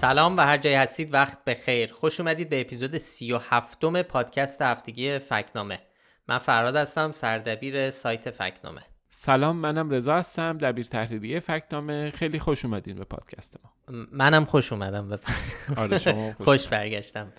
سلام و هر جایی هستید وقت بخیر. خوش اومدید به اپیزود سی و هفتم پادکست هفتگی فکنامه. من فراد هستم سردبیر سایت فکنامه. سلام منم رضا هستم دبیر تحریریه فکنامه. خیلی خوش اومدین به پادکست ما. منم خوش اومدم به آره شما خوش, خوش برگشتم.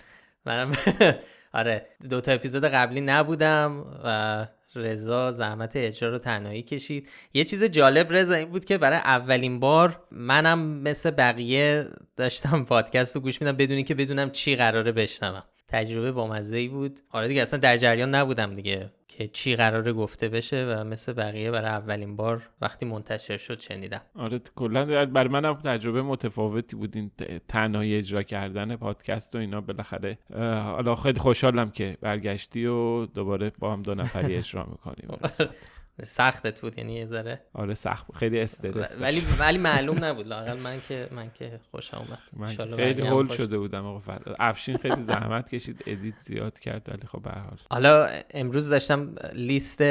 منم آره دو تا اپیزود قبلی نبودم و رضا زحمت اجرا رو تنهایی کشید. یه چیز جالب رضا این بود که برای اولین بار منم مثل بقیه داشتم پادکست رو گوش میدم بدونی که بدونم چی قراره بشنوم. تجربه با ای بود. آره دیگه اصلا در جریان نبودم دیگه که چی قراره گفته بشه و مثل بقیه برای اولین بار وقتی منتشر شد شنیدم. آره کلا برای منم تجربه متفاوتی بود این تنهایی اجرا کردن پادکست و اینا بالاخره. حالا خیلی خوشحالم که برگشتی و دوباره با هم دو نفری اجرا می‌کنیم. سختت بود یعنی یه ذره. آره سخت بود. خیلی استرس ولی ولی معلوم نبود. لاقل من که من که خوشم اومد. من خیلی هول شده بودم آقا فرد. افشین خیلی زحمت کشید. ادیت زیاد کرد ولی خب به حال. حالا امروز داشتم لیست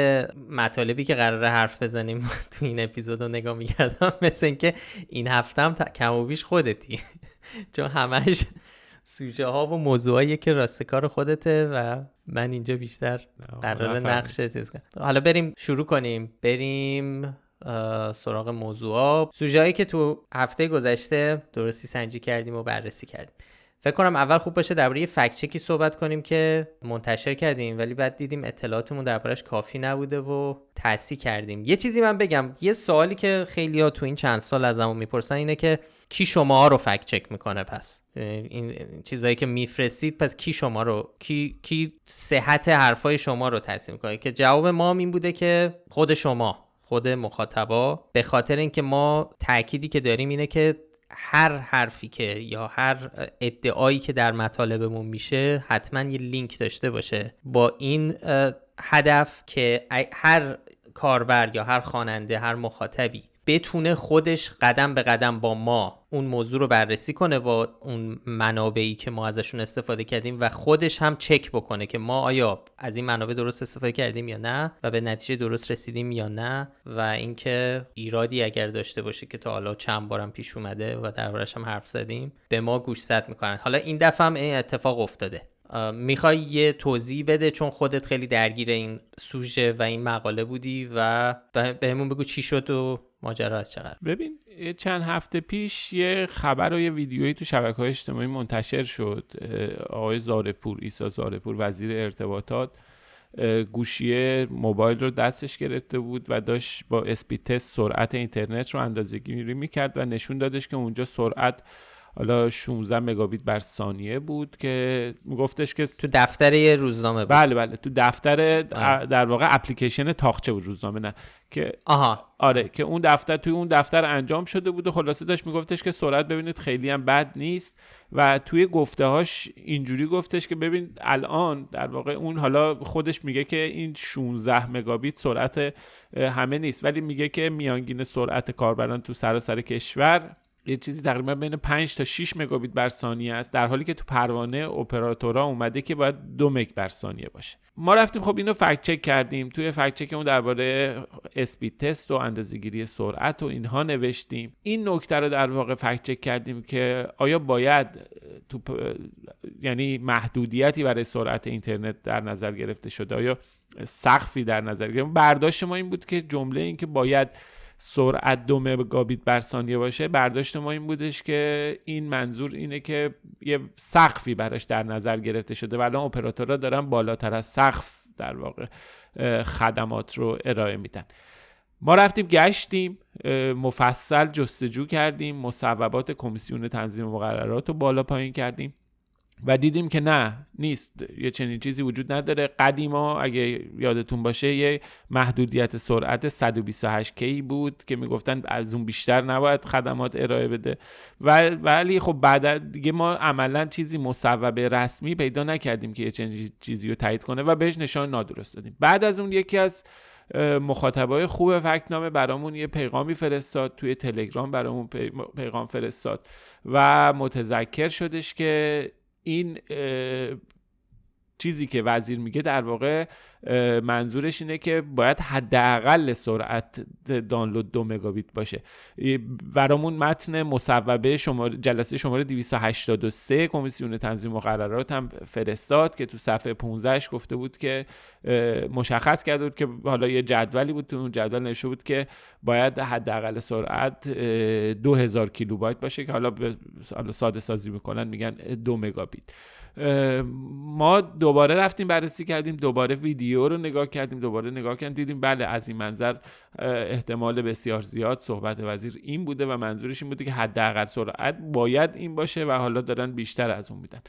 مطالبی که قراره حرف بزنیم تو این اپیزود رو نگاه می‌کردم. مثل اینکه این هفتم کم و بیش خودتی. چون همش سوژه ها و موضوعایی که راست کار خودته و من اینجا بیشتر قرار نقش چیز کنم. حالا بریم شروع کنیم. بریم سراغ موضوع ها سوژه که تو هفته گذشته درستی سنجی کردیم و بررسی کردیم. فکر کنم اول خوب باشه درباره یه فکت چکی صحبت کنیم که منتشر کردیم ولی بعد دیدیم اطلاعاتمون دربارش کافی نبوده و تحصیل کردیم. یه چیزی من بگم یه سوالی که خیلی ها تو این چند سال ازمون می‌پرسن اینه که کی شما رو فکت چک می‌کنه پس؟ این چیزایی که میفرستید پس کی شما رو کی کی صحت حرفای شما رو تصمیم می‌کنه؟ که جواب ما این بوده که خود شما خود مخاطبا به خاطر اینکه ما تأکیدی که داریم اینه که هر حرفی که یا هر ادعایی که در مطالبمون میشه حتما یه لینک داشته باشه. با این هدف که هر کاربر یا هر خواننده هر مخاطبی بتونه خودش قدم به قدم با ما اون موضوع رو بررسی کنه با اون منابعی که ما ازشون استفاده کردیم و خودش هم چک بکنه که ما آیا از این منابع درست استفاده کردیم یا نه و به نتیجه درست رسیدیم یا نه و اینکه ایرادی اگر داشته باشه که تا حالا چند بارم پیش اومده و دربارش هم حرف زدیم به ما گوشزد می‌کنن. حالا این دفعه هم این اتفاق افتاده. می‌خوای یه توضیح بده چون خودت خیلی درگیر این سوژه و این مقاله بودی و بهمون بگو چی شد و ماجرا از چقدر ببین چند هفته پیش یه خبر و یه ویدیویی تو شبکه های اجتماعی منتشر شد. آقای زارپور ایسا زارپور وزیر ارتباطات گوشی موبایل رو دستش گرفته بود و داشت با اسپید تست سرعت اینترنت رو اندازه گیری می‌کرد و نشون دادش که اونجا سرعت حالا 16 مگابیت بر ثانیه بود که میگفتش که تو دفتر یه روزنامه بود. بله بله. تو دفتر در واقع اپلیکیشن تاخچه بود روزنامه نه. که آها. آره که اون دفتر توی اون دفتر انجام شده بود و خلاصه داشت میگفتش که سرعت ببینید خیلی هم بد نیست و توی گفته هاش اینجوری گفتش که ببین الان در واقع اون حالا خودش میگه که این 16 مگابیت سرعت همه نیست. ولی میگه که میانگین سرعت کاربران تو سراسر کشور یه چیزی تقریبا بین 5 تا 6 مگابیت بر ثانیه است در حالی که تو پروانه اپراتورها اومده که باید دو مگ بر ثانیه باشه. ما رفتیم خب اینو فکت چک کردیم. توی فکت چک اون درباره اسپید تست و اندازه‌گیری سرعت و اینها نوشتیم. این نکته رو در واقع فکت چک کردیم که آیا باید تو یعنی محدودیتی برای سرعت اینترنت در نظر گرفته شده؟ آیا سقفی در نظر گرفته برداشت ما این بود که جمله این که باید سرعت دو مگابیت بر ثانیه باشه برداشت ما این بودش که این منظور اینه که یه سقفی براش در نظر گرفته شده و الان اپراتورها دارن بالاتر از سقف در واقع خدمات رو ارائه میدن. ما رفتیم گشتیم مفصل جستجو کردیم مصوبات کمیسیون تنظیم مقررات رو بالا پایین کردیم. و دیدیم که نه نیست. یه چنین چیزی وجود نداره. قدیما اگه یادتون باشه یه محدودیت سرعت 128 کی بود که می‌گفتن از اون بیشتر نباید خدمات ارائه بده. ولی خب بعد دیگه ما عملا چیزی مصوب رسمی پیدا نکردیم که یه چنین چیزی رو تایید کنه و بهش نشان نادرست دادیم. بعد از اون یکی از مخاطبای خوب فکنامه برامون یه پیغامی فرستاد توی تلگرام برامون پیغام فرستاد و متذکر شدش که این چیزی که وزیر میگه در واقع منظورش اینه که باید حداقل سرعت دانلود دو مگابیت باشه. برامون متن مصوبه شماره جلسه شماره 283 کمیسیون تنظیم مقررات هم فرستاد که تو صفحه 15 گفته بود که مشخص کرده بود که حالا یه جدولی بود تو اون جدول نوشته بود که باید حداقل سرعت 2000 کیلوبایت باشه که حالا به ساده سازی می‌کنن میگن دو مگابیت. ما دوباره رفتیم بررسی کردیم دوباره ویدیو رو نگاه کردیم دوباره نگاه کردیم دیدیم بله از این منظر احتمال بسیار زیاد صحبت وزیر این بوده و منظورش این بوده که حداقل سرعت باید این باشه و حالا دارن بیشتر از اون میدن.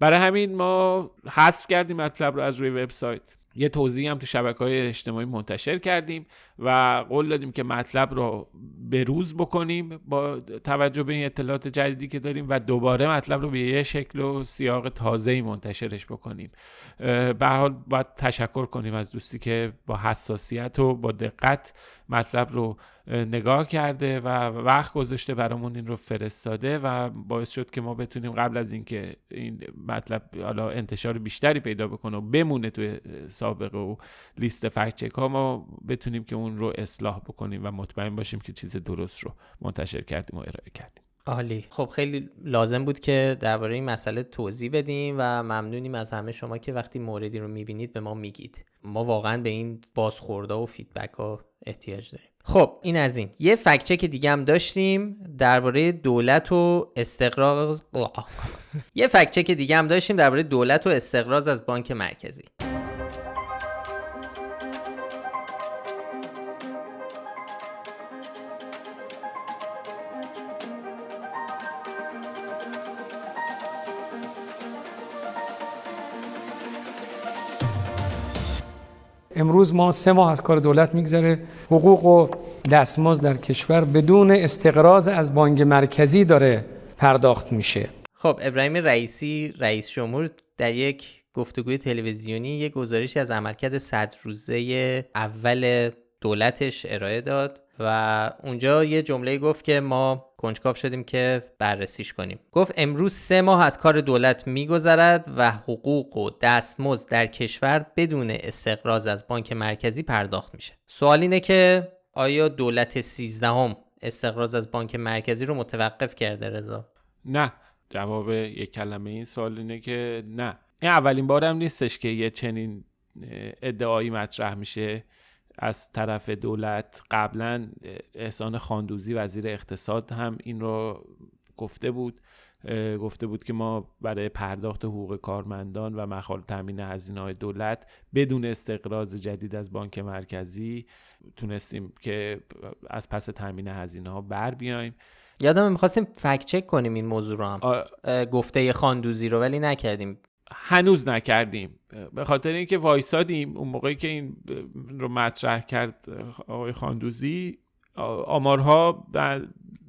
برای همین ما حذف کردیم مطلب رو از روی وبسایت. یه توضیح هم تو شبکه های اجتماعی منتشر کردیم و قول دادیم که مطلب رو به روز بکنیم با توجه به این اطلاعات جدیدی که داریم و دوباره مطلب رو به یه شکل و سیاق تازه منتشرش بکنیم. به حال باید تشکر کنیم از دوستی که با حساسیت و با دقت مطلب رو نگاه کرده و وقت گذاشته برامون این رو فرستاده و باعث شد که ما بتونیم قبل از اینکه این مطلب حالا انتشار بیشتری پیدا بکنه و بمونه توی سابقه و لیست فکت ها ما بتونیم که اون رو اصلاح بکنیم و مطمئن باشیم که چیز درست رو منتشر کردیم و ارائه کردیم. عالی. خب خیلی لازم بود که درباره این مسئله توضیح بدیم و ممنونیم از همه شما که وقتی موردی رو می‌بینید به ما میگید. ما واقعا به این بازخورده و فیدبک ها احتیاج داریم. خب این از این. یه فکچه که دیگه هم داشتیم درباره دولت و استقراض. یه فکچه که دیگه هم داشتیم درباره دولت و استقراض از بانک مرکزی. امروز ما سه ماه از کار دولت میگذره. حقوق و دستمزد در کشور بدون استقراض از بانک مرکزی داره پرداخت میشه. خب ابراهیم رئیسی رئیس جمهور در یک گفتگوی تلویزیونی یک گزارشی از عملکرد صد روزه اول دولتش ارائه داد. و اونجا یه جمله گفت که ما کنجکاف شدیم که بررسیش کنیم. گفت امروز سه ماه از کار دولت میگذرد و حقوق و دستمزد در کشور بدون استقراض از بانک مرکزی پرداخت میشه. سوال اینه که آیا دولت سیزدهم استقراض از بانک مرکزی رو متوقف کرده رضا؟ نه. جواب یک کلمه این سوال اینه که نه. این اولین بارم نیستش که یه چنین ادعایی مطرح میشه. از طرف دولت قبلا احسان خاندوزی وزیر اقتصاد هم این رو گفته بود گفته بود که ما برای پرداخت حقوق کارمندان و مخال تامین هزینه های دولت بدون استقراض جدید از بانک مرکزی تونستیم که از پس تامین هزینه ها بر بیایم. یادم می‌خواستیم فکت چک کنیم این موضوع رو هم. گفته خاندوزی رو ولی نکردیم. هنوز نکردیم. به خاطر اینکه وایسادیم اون موقعی که این رو مطرح کرد آقای خاندوزی آمارها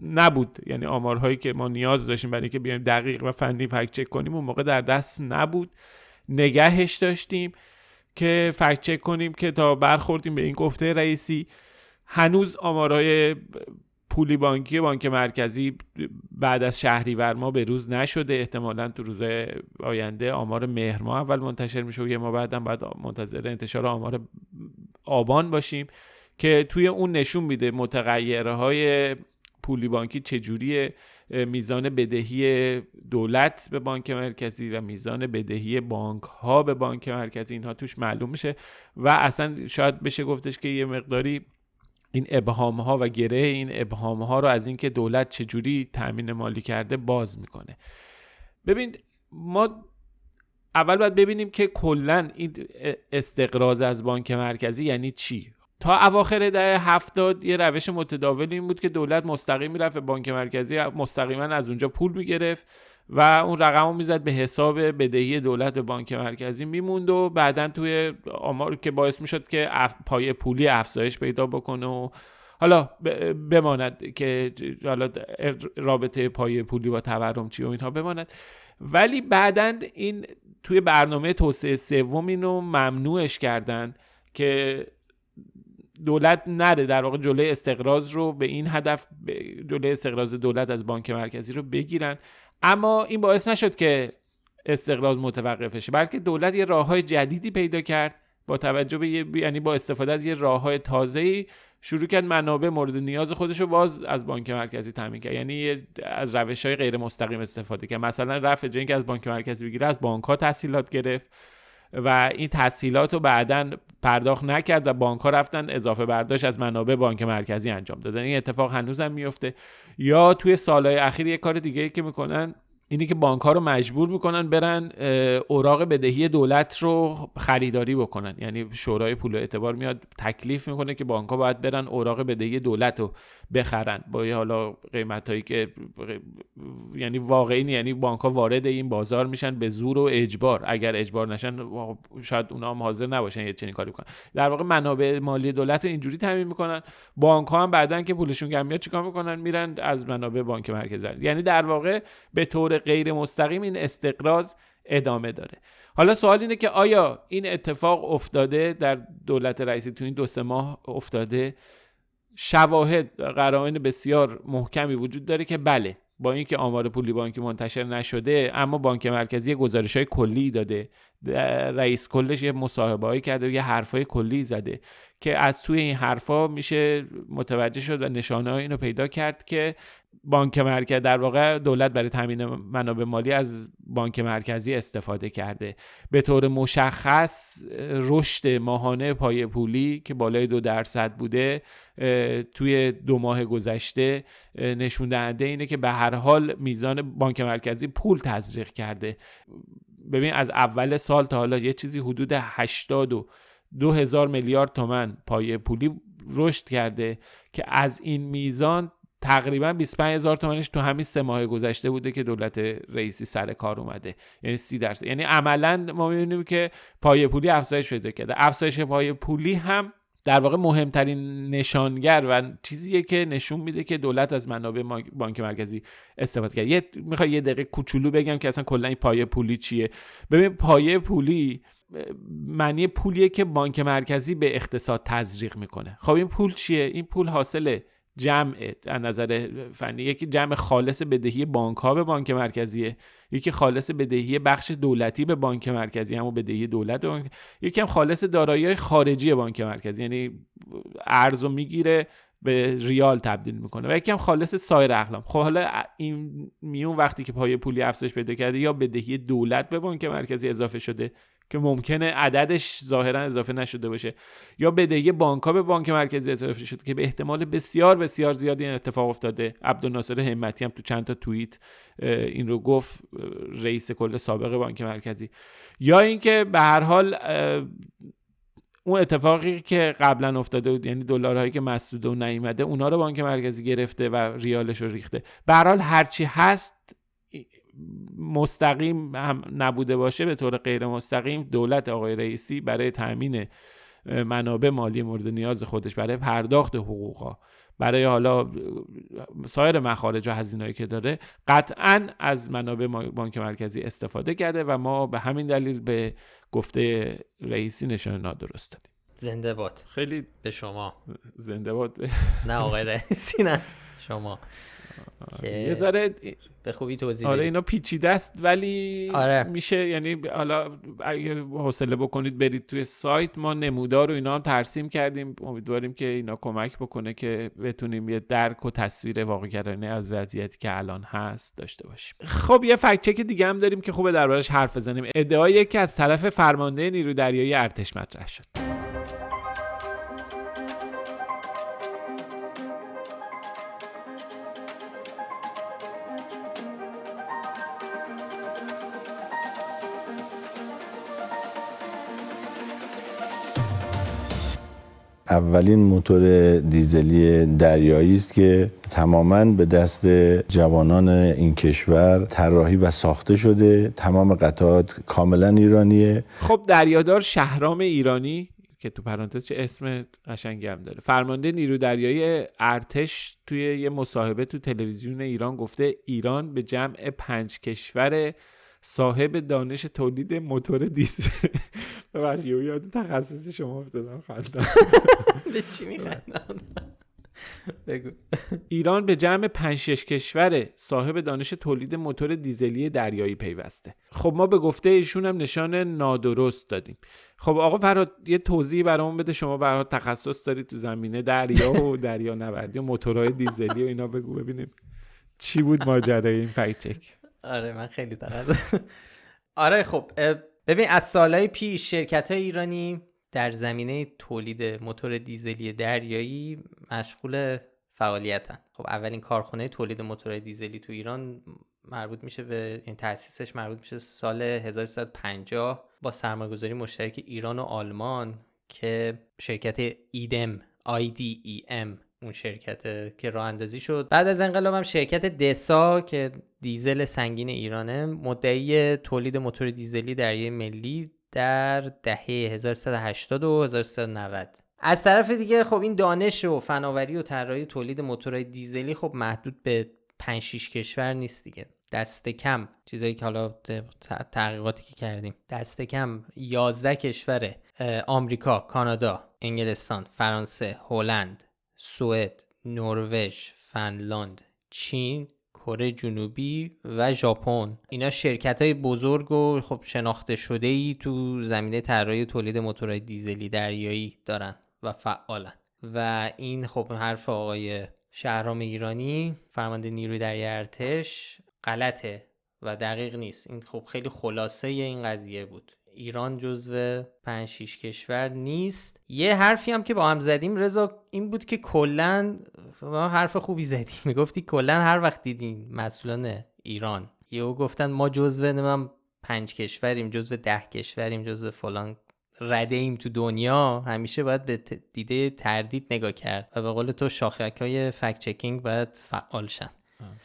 نبود. یعنی آمارهایی که ما نیاز داشتیم برای اینکه بیایم دقیق و فنی فکت چک کنیم اون موقع در دست نبود. نگهش داشتیم که فکت چک کنیم که تا برخوردیم به این گفته رئیسی. هنوز آمارهای پولی بانکی بانک مرکزی بعد از شهریور ما به روز نشده. احتمالا تو روز آینده آمار مهر ما اول منتشر میشه و یه ما بعدم باید منتظر انتشار آمار آبان باشیم که توی اون نشون میده متغیرهای پولی بانکی چجوری میزان بدهی دولت به بانک مرکزی و میزان بدهی بانک ها به بانک مرکزی اینها توش معلوم میشه. و اصلا شاید بشه گفتش که یه مقداری این ابهام ها و گره این ابهام ها رو از اینکه دولت چجوری تامین مالی کرده باز می‌کنه. ببین ما اول باید ببینیم که کلا این استقراض از بانک مرکزی یعنی چی؟ تا اواخر دهه هفتاد یه روش متداول این بود که دولت مستقیم می‌رفت بانک مرکزی مستقیما از اونجا پول می‌گرفت. و اون رقم رو می‌زد به حساب بدهی دولت به بانک مرکزی میموند و بعدا توی آمار که باعث می‌شد که پای پولی افزایش پیدا بکنه و حالا بماند که حالا رابطه پای پولی با تورم چی و اینها بماند. ولی بعدا این توی برنامه توسعه سوم اینو ممنوعش کردن که دولت نره در واقع جلوی استقراض رو به این هدف جلوی استقراض دولت از بانک مرکزی رو بگیرن. اما این باعث نشد که استقراض متوقفشه بلکه دولت یه راه های جدیدی پیدا کرد با توجه به یعنی با استفاده از یه راه های تازه شروع کرد منابع مورد نیاز خودش رو باز از بانک مرکزی تامین کرد. یعنی از روش های غیر مستقیم استفاده کرد. مثلا رفع جنگ از بانک مرکزی بگیره از بانک ها تسهیلات گرفت. و این تسهیلات رو بعدا پرداخت نکرد و بانک ها رفتن اضافه برداشت از منابع بانک مرکزی انجام دادن. این اتفاق هنوزم میفته یا توی سالهای اخیر یه کار دیگه که می‌کنن اینی که بانک ها رو مجبور می‌کنن برن اوراق بدهی دولت رو خریداری بکنن. یعنی شورای پول و اعتبار میاد تکلیف می‌کنه که بانک ها باید برن اوراق بدهی دولت رو بخرن. با یه حالا قیمت هایی که یعنی واقعی یعنی بانک ها وارد این بازار میشن به زور و اجبار. اگر اجبار نشن شاید اونا هم حاضر نباشن یه چنین کاری کنن در واقع منابع مالی دولت رو اینجوری تامین می‌کنن. بانک ها هم بعدن که پولشون کم میاد چیکار می‌کنن؟ میرن از منابع بانک مرکزی. یعنی در واقع به طور غیر مستقیم این استقراض ادامه داره. حالا سوال اینه که آیا این اتفاق افتاده در دولت رئیسی تو این دو سه ماه افتاده؟ شواهد قرائن بسیار محکمی وجود داره که بله با اینکه آمار پولی بانکی منتشر نشده اما بانک مرکزی گزارش های کلی داده رئیس کلش یه مصاحبه هایی کرده و یه حرفای کلی زده. که از توی این حرفا میشه متوجه شد و نشانه های اینو پیدا کرد که بانک مرکزی در واقع دولت برای تامین منابع مالی از بانک مرکزی استفاده کرده. به طور مشخص رشد ماهانه پای پولی که بالای دو درصد بوده توی دو ماه گذشته نشون دهنده اینه که به هر حال میزان بانک مرکزی پول تزریق کرده. ببین از اول سال تا حالا یه چیزی حدود 80 و دو هزار میلیارد تومن پای پولی رشد کرده که از این میزان تقریبا 25 هزار تومنش تو همین سه ماه گذشته بوده که دولت رئیسی سر کار اومده. یعنی 30 درصد. یعنی عملا ما می‌بینیم که پای پولی افزایش پیدا کرده. افزایش پای پولی هم در واقع مهمترین نشانگر و چیزیه که نشون میده که دولت از منابع بانک مرکزی استفاده کرد یه می‌خوای یه دقیقه کوچولو بگم که اصلا کلا این پایه پولی چیه؟ ببین پایه پولی معنی پولیه که بانک مرکزی به اقتصاد تزریق می‌کنه. خب این پول چیه؟ این پول حاصل جمع از نظر فنی یکی جمع خالص بدهی بانک ها به بانک مرکزیه یکی خالص بدهی بخش دولتی به بانک مرکزی همون بدهی دولت بانک یکی هم خالص دارایی خارجی بانک مرکزی یعنی ارز رو می‌گیره به ریال تبدیل می‌کنه و یکی هم خالص سایر اقلام. خب حالا این میون وقتی که پای پولی افزایش پیدا کرده یا بدهی دولت به بانک مرکزی اضافه شده که ممکنه عددش ظاهرا اضافه نشده باشه. یا بدهی بانک ها به بانک مرکزی اضافه شده که به احتمال بسیار بسیار زیادی این اتفاق افتاده. عبدالناصر همتی هم تو چند تا توییت این رو گفت رئیس کل سابق بانک مرکزی. یا اینکه به هر حال اون اتفاقی که قبلا افتاده بود یعنی دلارهایی که مسدوده و نیومده اونا رو بانک مرکزی گرفته و ریالش رو ریخته. به هر حال هرچی هست مستقیم هم نبوده باشه به طور غیر مستقیم دولت آقای رئیسی برای تامین منابع مالی مورد نیاز خودش برای پرداخت حقوقا برای حالا سایر مخارج و هزینه‌ای که داره قطعا از منابع بانک مرکزی استفاده کرده و ما به همین دلیل به گفته رئیسی نشان نادرست دادیم. زنده باد. خیلی به شما. زنده باد. نه آقای رئیسی نه. شما. یه ذره به خوبی توضیح آره اینا پیچیده است ولی آره. میشه یعنی حالا اگه حوصله بکنید برید توی سایت ما نمودار و اینا هم ترسیم کردیم. امیدواریم که اینا کمک بکنه که بتونیم یه درک و تصویر واقعگرانه از وضعیتی که الان هست داشته باشیم. خب یه فکت چک دیگه هم داریم که خوبه دربارش حرف بزنیم. ادعایی که از طرف فرمانده نیرو دریایی ارتش مطرح شد. اولین موتور دیزلی دریایی است که تماما به دست جوانان این کشور طراحی و ساخته شده. تمام قطعات کاملا ایرانیه. خب دریادار شهرام ایرانی که تو پرانتز چه اسم قشنگی هم داره فرمانده نیرو دریایی ارتش توی یه مصاحبه تو تلویزیون ایران گفته ایران به جمع پنج کشور صاحب دانش تولید موتور دیزل ببخشید یاد تخصصی شما افتادم خندم. به چی میخندم؟ بگو. ایران به جمع 5 6 کشور صاحب دانش تولید موتور دیزلی دریایی پیوسته. خب ما به گفته ایشون هم نشان نادرست دادیم. خب آقا فراد یه توضیحی برامون بده. شما برای تخصص دارید تو زمینه دریا و دریا نوردی و موتورهای دیزلی و اینا بگو ببینیم چی بود ماجرای این فکت چک. آره من خیلی تقدر آره خب ببین از سالهای پیش شرکت های ایرانی در زمینه تولید موتور دیزلی دریایی مشغول فعالیتن. خب اولین کارخانه تولید موتور دیزلی تو ایران مربوط میشه به این تاسیسش مربوط میشه سال 1350 با سرمایه‌گذاری مشترک ایران و آلمان که شرکت ایدم IDEM اون شرکت که راه اندازی شد. بعد از انقلاب هم شرکت دسا که دیزل سنگین ایرانه مدعی تولید موتور دیزلی دریای ملی در دهه 1380 و 1390 از طرف دیگه خب این دانش و فناوری و طراحی تولید موتورهای دیزلی خب محدود به 5 6 کشور نیست دیگه. دست کم. چیزایی که حالا تحقیقاتی که کردیم. دست کم 11 کشور آمریکا، کانادا، انگلستان، فرانسه، هلند، سوئد، نروژ، فنلاند، چین کره جنوبی و ژاپن. اینا شرکت های بزرگ و خب شناخته شده ای تو زمینه طراحی تولید موتورهای دیزلی دریایی دارن و فعالن. و این خب حرف آقای شهرام ایرانی فرمانده نیروی دریایی ارتش غلطه و دقیق نیست. این خب خیلی خلاصه این قضیه بود. ایران جزو 5 6 کشور نیست. یه حرفی هم که با هم زدیم رضا این بود که کلا حرف خوبی زدیم. می‌گفتی کلا هر وقت دیدین مسئولان ایران. یهو گفتن ما جزو نمیم پنج کشوریم جزو ده کشوریم جزو فلان رده ایم تو دنیا. همیشه باید به دیده تردید نگاه کرد و به قول تو شاخک های فکت چکینگ باید فعال شن.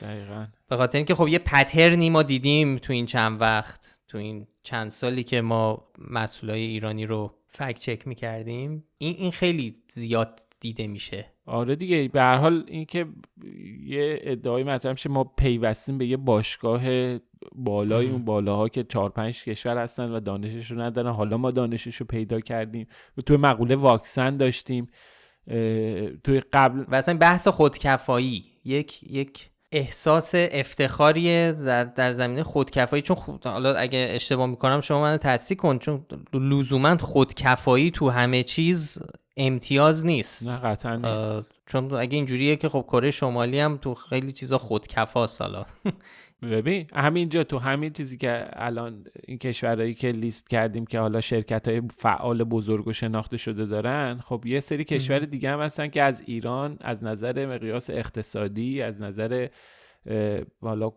دقیقا. به خاطر اینکه خب یه پترنی ما دیدیم تو این چند وقت. تو این چند سالی که ما مسئولای ایرانی رو فکت چک می‌کردیم این این خیلی زیاد دیده میشه. آره دیگه به هر حال اینکه یه ادعای مطرح میشه ما پیوستیم به یه باشگاه بالای اون بالاها که چهار پنج کشور هستن و دانشش رو ندارن. حالا ما دانشش رو پیدا کردیم. و توی مقوله واکسن داشتیم. توی قبل و اصلا بحث خودکفایی یک یک احساس افتخاری در, در زمینه خودکفایی. چون خود حالا اگه اشتباه می‌کنم شما من تصدیق کن چون لزوما خودکفایی تو همه چیز امتیاز نیست. نه قطعا نیست. چون اگه اینجوریه که خب کره شمالی هم تو خیلی چیزا خودکفاست حالا. ببین همینجا تو همین چیزی که الان این کشورهایی که لیست کردیم که حالا شرکت های فعال بزرگ و شناخته شده دارن خب یه سری کشور دیگه هم هستن که از ایران از نظر مقیاس اقتصادی از نظر حالا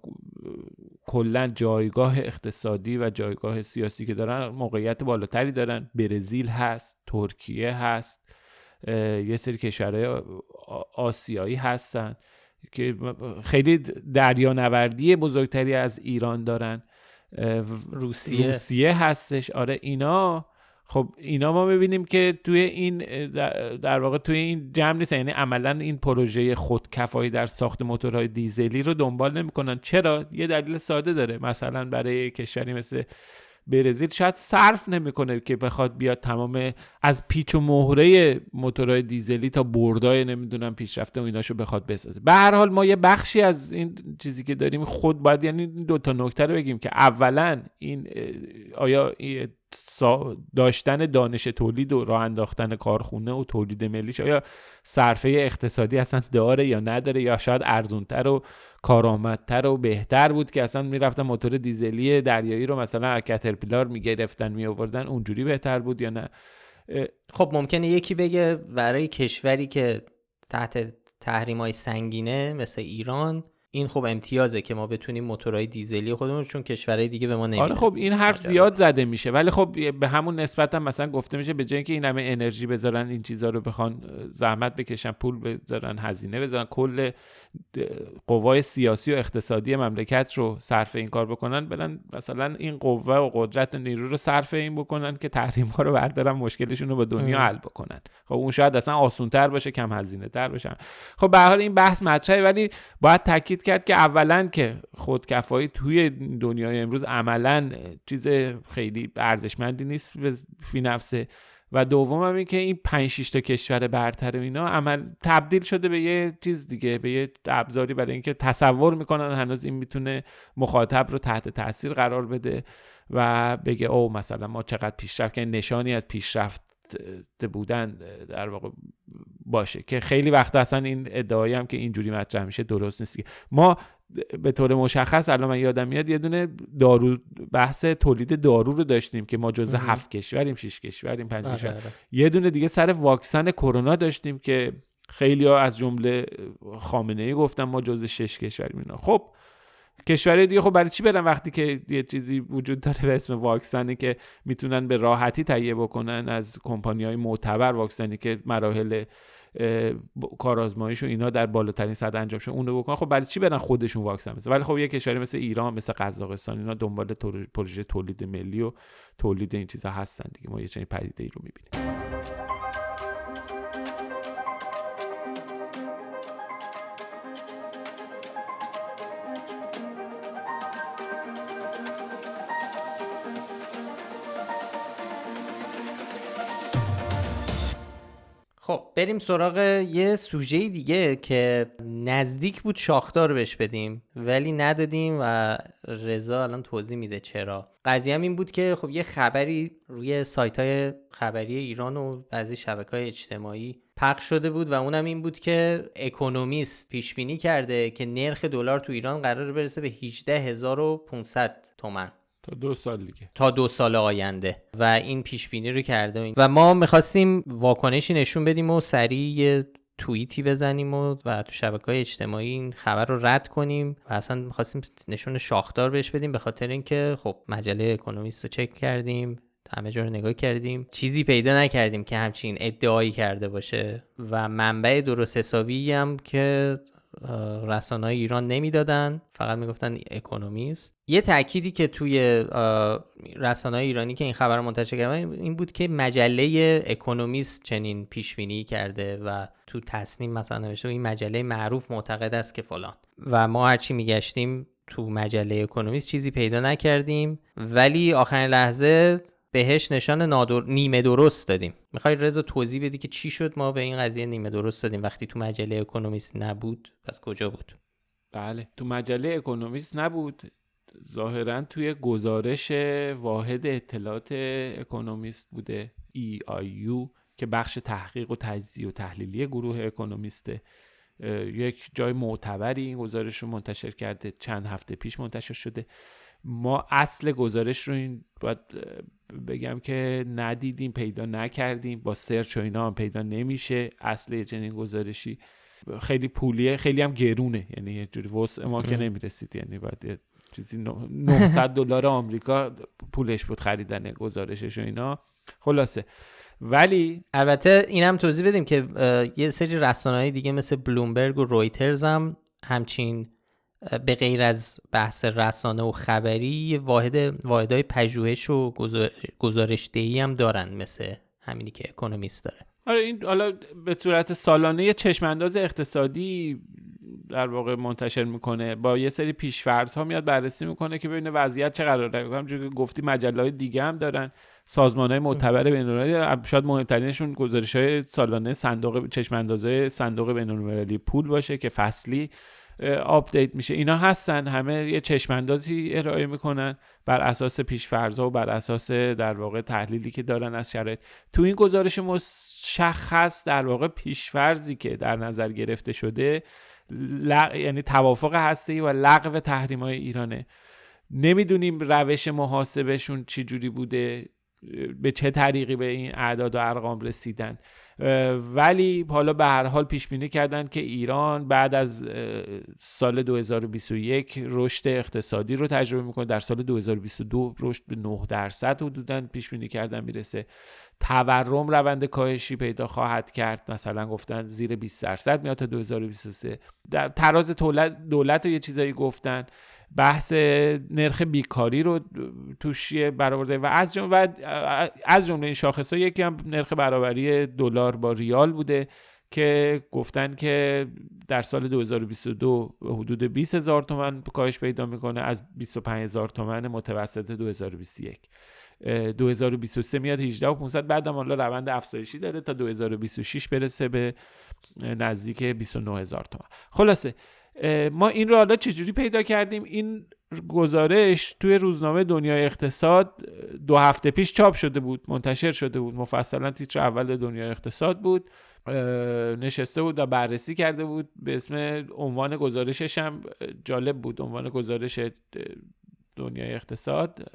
کلا جایگاه اقتصادی و جایگاه سیاسی که دارن موقعیت بالاتری دارن. برزیل هست ترکیه هست یه سری کشورهای آسیایی هستن. که خیلی دریانوردی بزرگتری از ایران دارن. روسیه. روسیه هستش. آره اینا. خب اینا ما می‌بینیم که توی این در واقع توی این جمع نیست یعنی عملا این پروژه خودکفایی در ساخت موتورهای دیزلی رو دنبال نمی‌کنن. چرا؟ یه دلیل ساده داره. مثلا برای کشوری مثل برزیل شاید صرف نمی‌کنه که بخواد بیاد تمام از پیچ و مهره موتورهای دیزلی تا بردای نمی‌دونم پیشرفته و ایناشو بخواد بسازه. به هر حال ما یه بخشی از این چیزی که داریم خود باید یعنی دو تا نکته رو بگیم که اولا این آیا داشتن دانش تولید و راه انداختن کارخونه و تولید ملیش آیا صرفه اقتصادی اصلا داره یا نداره یا شاید ارزونتر و کارآمدتر و بهتر بود که اصلا می‌رفتن موتور دیزلی دریایی رو مثلا کترپیلار می‌گرفتن میآوردن اونجوری بهتر بود یا نه؟ خب ممکنه یکی بگه برای کشوری که تحت تحریم های سنگینه مثل ایران این خب امتیازه که ما بتونیم موتورهای دیزلی خودمون چون کشورهای دیگه به ما نمیدن. آره خب این حرف زیاد زده میشه. ولی خب به همون نسبت هم مثلا گفته میشه به جای اینکه این همه انرژی بذارن این چیزها رو بخوان زحمت بکشن پول بذارن هزینه بذارن کل قوای سیاسی و اقتصادی مملکت رو صرف این کار بکنن برن مثلا این قوه و قدرت نیرو رو صرف این بکنن که تحریم ها رو بردارن مشکلشون رو با دنیا حل بکنن. خب اون شاید اصلا آسونتر باشه کم هزینه تر باشه خب به حال این بحث مطرحه ولی باید تاکید کرد که اولا که خودکفایی توی دنیای امروز عملا چیز خیلی ارزشمندی نیست به فی نفسه و دوم هم این که این 5 6 تا کشور برتر اینا عمل تبدیل شده به یه چیز دیگه به یه ابزاری برای اینکه تصور می‌کنن هنوز این می‌تونه مخاطب رو تحت تاثیر قرار بده و بگه او مثلا ما چقدر پیشرفت که نشانی از پیشرفت بودن در واقع باشه. که خیلی وقت اصلا این ادعایی هم که اینجوری مطرح میشه درست نیست. ما به طور مشخص الان من یادم میاد یه دونه دارو بحث تولید دارو رو داشتیم که ما جز هفت کشوریم شش کشوریم پنج آره، کشور. آره. یه دونه دیگه سر واکسن کرونا داشتیم که خیلی ها از جمله خامنه ای گفتن ما جز شش کشوریم اینا. خب کشورهای دیگه خب برای چی برن وقتی که یه چیزی وجود داره به اسم واکسنی که می‌تونن به راحتی تهیه بکنن از کمپانی های معتبر واکسنی که مراحل کارآزماییش و اینا در بالاترین سطح انجام شده اونو بکنن؟ خب برای چی برن خودشون واکسن بزنن؟ ولی خب یه کشوری مثل ایران مثل قزاقستان اینا دنبال پروژه تولید ملی و تولید این چیزا هستن دیگه. ما یه چنین پدیده ای رو می‌بینیم. خب بریم سراغ یه سوژه دیگه که نزدیک بود شاخدار بهش بدیم ولی ندادیم و رضا الان توضیح میده چرا. قضیه هم این بود که خب یه خبری روی سایت های خبری ایران و بعضی شبکه های اجتماعی پخش شده بود و اونم این بود که اکونومیست پیش بینی کرده که نرخ دلار تو ایران قرار برسه به 18500 تومن. تا دو سال دیگه. تا دو سال آینده. و این پیش بینی رو کرده و ما می‌خواستیم واکنشی نشون بدیم و سریع یه توییتی بزنیم و, و تو شبکه های اجتماعی این خبر رو رد کنیم و اصلا می‌خواستیم نشون شاخدار بهش بدیم به خاطر اینکه خب مجله اکونومیست رو چک کردیم همه جا رو نگاه کردیم. چیزی پیدا نکردیم که همچین ادعایی کرده باشه. و منبع درست حسابی هم که رسانه ایران نمی‌دادن فقط می‌گفتن اکونومیست. یه تأکیدی که توی رسانه ایرانی که این خبر منتشر کردن این بود که مجله اکونومیست چنین پیش بینی کرده و تو تصنیم مثلا نوشته این مجله معروف معتقد است که فلان. و ما هرچی میگشتیم تو مجله اکونومیست چیزی پیدا نکردیم. ولی آخرین لحظه بهش نشان نادر... نیمه درست دادیم. می‌خوای رضا توضیح بدی که چی شد؟ ما به این قضیه نیمه درست دادیم. وقتی تو مجله اکونومیست نبود پس کجا بود؟ بله. تو مجله اکونومیست نبود. ظاهرا توی گزارش واحد اطلاعات اکونومیست بوده EIU که بخش تحقیق و تجزیه و تحلیلی گروه اکونومیسته یک جای معتبری این گزارش رو منتشر کرده. چند هفته پیش منتشر شده. ما اصل گزارش رو این باید بگم که ندیدیم پیدا نکردیم. با سرچ و اینا هم پیدا نمیشه. اصل چنین گزارشی خیلی پولیه خیلی هم گرونه. یعنی یه جوری وسع ما که نمی‌رسید. یعنی باید چیزی 900 دلار آمریکا پولش بود خریدن گزارشش و اینا. خلاصه. ولی البته اینم توضیح بدیم که یه سری رسانه‌های دیگه مثل بلومبرگ و رویترز هم همچین به غیر از بحث رسانه و خبری واحد واحدهای پژوهش و گزارش دهی هم دارن مثل همینی که اکونومیست داره. آره این حالا به صورت سالانه چشم انداز اقتصادی در واقع منتشر می‌کنه. با یه سری پیشفرض ها میاد بررسی می‌کنه که ببینه وضعیت چه قراره. همونجوری که گفتی مجله های دیگه هم دارن. سازمان های معتبر بین‌المللی شاید مهمترینشون گزارش های سالانه صندوق چشم اندازه صندوق بین‌المللی پول باشه که فصلی. آپدیت میشه. اینا هستن همه یه چشم اندازی ارائه می‌کنن بر اساس پیشفرضا و بر اساس در واقع تحلیلی که دارن از شرایط. تو این گزارش مشخص در واقع پیشفرضی که در نظر گرفته شده لغ... یعنی توافق هسته‌ای و لغو تحریم های ایرانه. نمی‌دونیم روش محاسبشون چی جوری بوده. به چه طریقی به این اعداد و ارقام رسیدن. ولی حالا به هر حال پیش بینی کردن که ایران بعد از سال 2021 رشد اقتصادی رو تجربه می‌کنه. در سال 2022 رشد به 9 درصد حدودا پیش بینی کردن می‌رسه. تورم روند کاهشی پیدا خواهد کرد. مثلا گفتن زیر 20 درصد میاد تا 2023 در تراز دولت و یه چیزایی گفتن. بحث نرخ بیکاری رو توش برآورده. و از جمله از جمله این شاخص ها یکی هم نرخ برابری دلار با ریال بوده که گفتن که در سال 2022 حدود 20 هزار تومن کاهش پیدا می‌کنه از 25 هزار تومن متوسط 2021 2023 میاد 18 و 500 بعدم حالا روند افزایشی داره تا 2026 برسه به نزدیک 29 هزار تومن. خلاصه ما این رو حالا چجوری پیدا کردیم؟ این گزارش توی روزنامه دنیای اقتصاد دو هفته پیش چاپ شده بود منتشر شده بود. مفصلا تیتر اول دنیای اقتصاد بود. نشسته بود و بررسی کرده بود. به اسم عنوان گزارشش هم جالب بود. عنوان گزارش دنیای اقتصاد.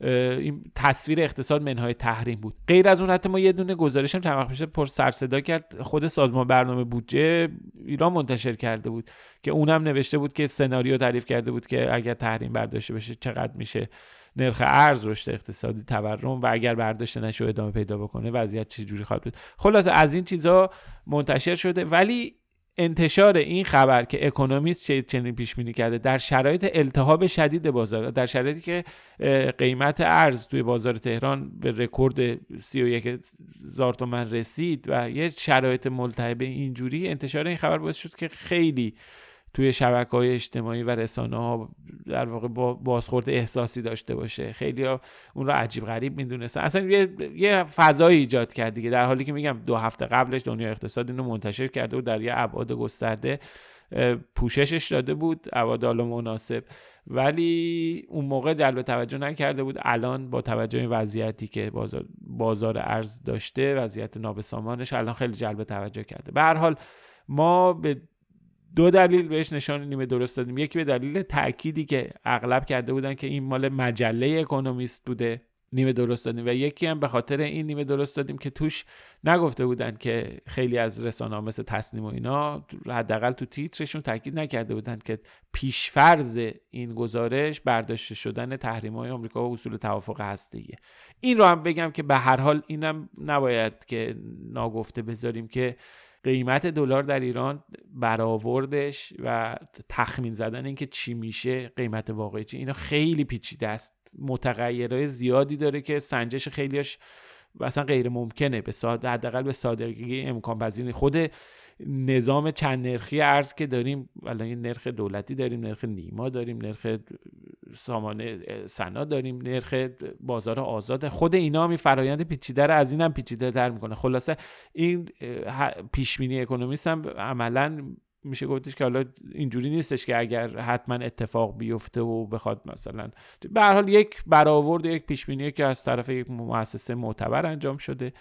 این تصویر اقتصاد منهای تحریم بود. غیر از اون حتی ما یه دونه گزارش هم چند پر سر صدا کرد. خود سازمان برنامه بودجه ایران منتشر کرده بود که اونم نوشته بود که سناریو تعریف کرده بود که اگر تحریم برداشته بشه چقدر میشه نرخ ارز رشد اقتصادی تورم و اگر برداشته نشه ادامه پیدا بکنه وضعیت چه جوری خواهد بود. خلاصه از این چیزها منتشر شده. ولی انتشار این خبر که اکونومیست چنین پیش بینی کرده در شرایط التهاب شدید بازار در شرایطی که قیمت ارز توی بازار تهران به رکورد 31 هزار تومن رسید و یه شرایط ملتهب اینجوری انتشار این خبر باعث شد که خیلی توی شبکه های اجتماعی و رسانه ها در واقع با بازخورد احساسی داشته باشه. خیلی ها اون رو عجیب غریب می‌دونستن. اصلا یه, یه فضایی ایجاد کرد دیگه. در حالی که میگم دو هفته قبلش دنیا اقتصاد اینو منتشر کرده و در یه ابعاد گسترده پوششش داده بود ابعاد مناسب. ولی اون موقع جلب توجه نکرده بود. الان با توجه این وضعیتی که بازار, بازار ارز داشته وضعیت نابسامانش الان خیلی جلب توجه کرده. به هر حال ما به دو دلیل بهش نشان نیمه درست دادیم. یکی به دلیل تأکیدی که اغلب کرده بودن که این مال مجله اکونومیست بوده نیمه درست دادیم. و یکی هم به خاطر این نیمه درست دادیم که توش نگفته بودن که خیلی از رسانه مثل تصنیم و اینا حداقل تو تیترشون تاکید نکرده بودن که پیشفرز این گزارش برداشته شدن تحریم های آمریکا و اصول توافق هسته‌ایه این رو هم بگم که به هر حال اینم نباید که ناگفته بذاریم که قیمت دلار در ایران برآوردش و تخمین زدن اینکه چی میشه قیمت واقعی چی. اینا خیلی پیچیده است. متغیرهای زیادی داره که سنجش خیلیش اصلا غیر ممکنه. به حداقل به سادگی امکان پذیر خود نظام چند نرخی ارز که داریم الان نرخ دولتی داریم نرخ نیما داریم نرخ سامانه سنا داریم نرخ بازار آزاد. خود اینا می فرایند پیچیده رو از اینم پیچیده در می‌کنه. خلاصه این پیش بینی اکونومیست هم عملا میشه گفتش که حالا اینجوری نیستش که اگر حتما اتفاق بیفته و بخواد مثلا به حال یک برآورد یک پیش بینی که از طرف یک مؤسسه معتبر انجام شده.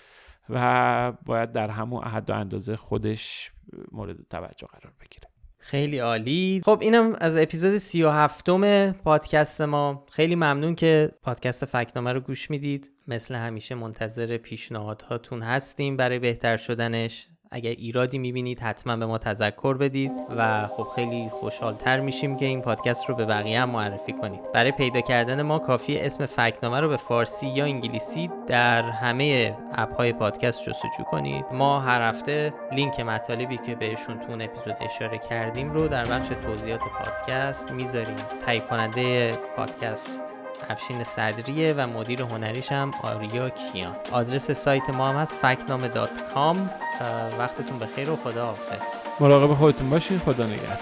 و باید در همون حد و اندازه خودش مورد توجه قرار بگیره. خیلی عالی. خب اینم از اپیزود سی و هفتم پادکست ما. خیلی ممنون که پادکست فکنامه رو گوش می‌دید. مثل همیشه منتظر پیشنهادهاتون هستیم برای بهتر شدنش. اگر ایرادی می‌بینید حتما به ما تذکر بدید و خب خیلی خوشحالتر میشیم که این پادکست رو به بقیه هم معرفی کنید. برای پیدا کردن ما کافی اسم فکنامه رو به فارسی یا انگلیسی در همه اپ های پادکست جستجو کنید. ما هر هفته لینک مطالبی که بهشون تو اون اپیزود اشاره کردیم رو در بخش توضیحات پادکست می‌ذاریم. تهیه کننده پادکست افشین صدریه و مدیر هنریش هم آریا کیان. آدرس سایت ما هم هست فکنامه وقتتون بخیر و خدا حافظ مراقب خودتون باشین. خدا نگهدار.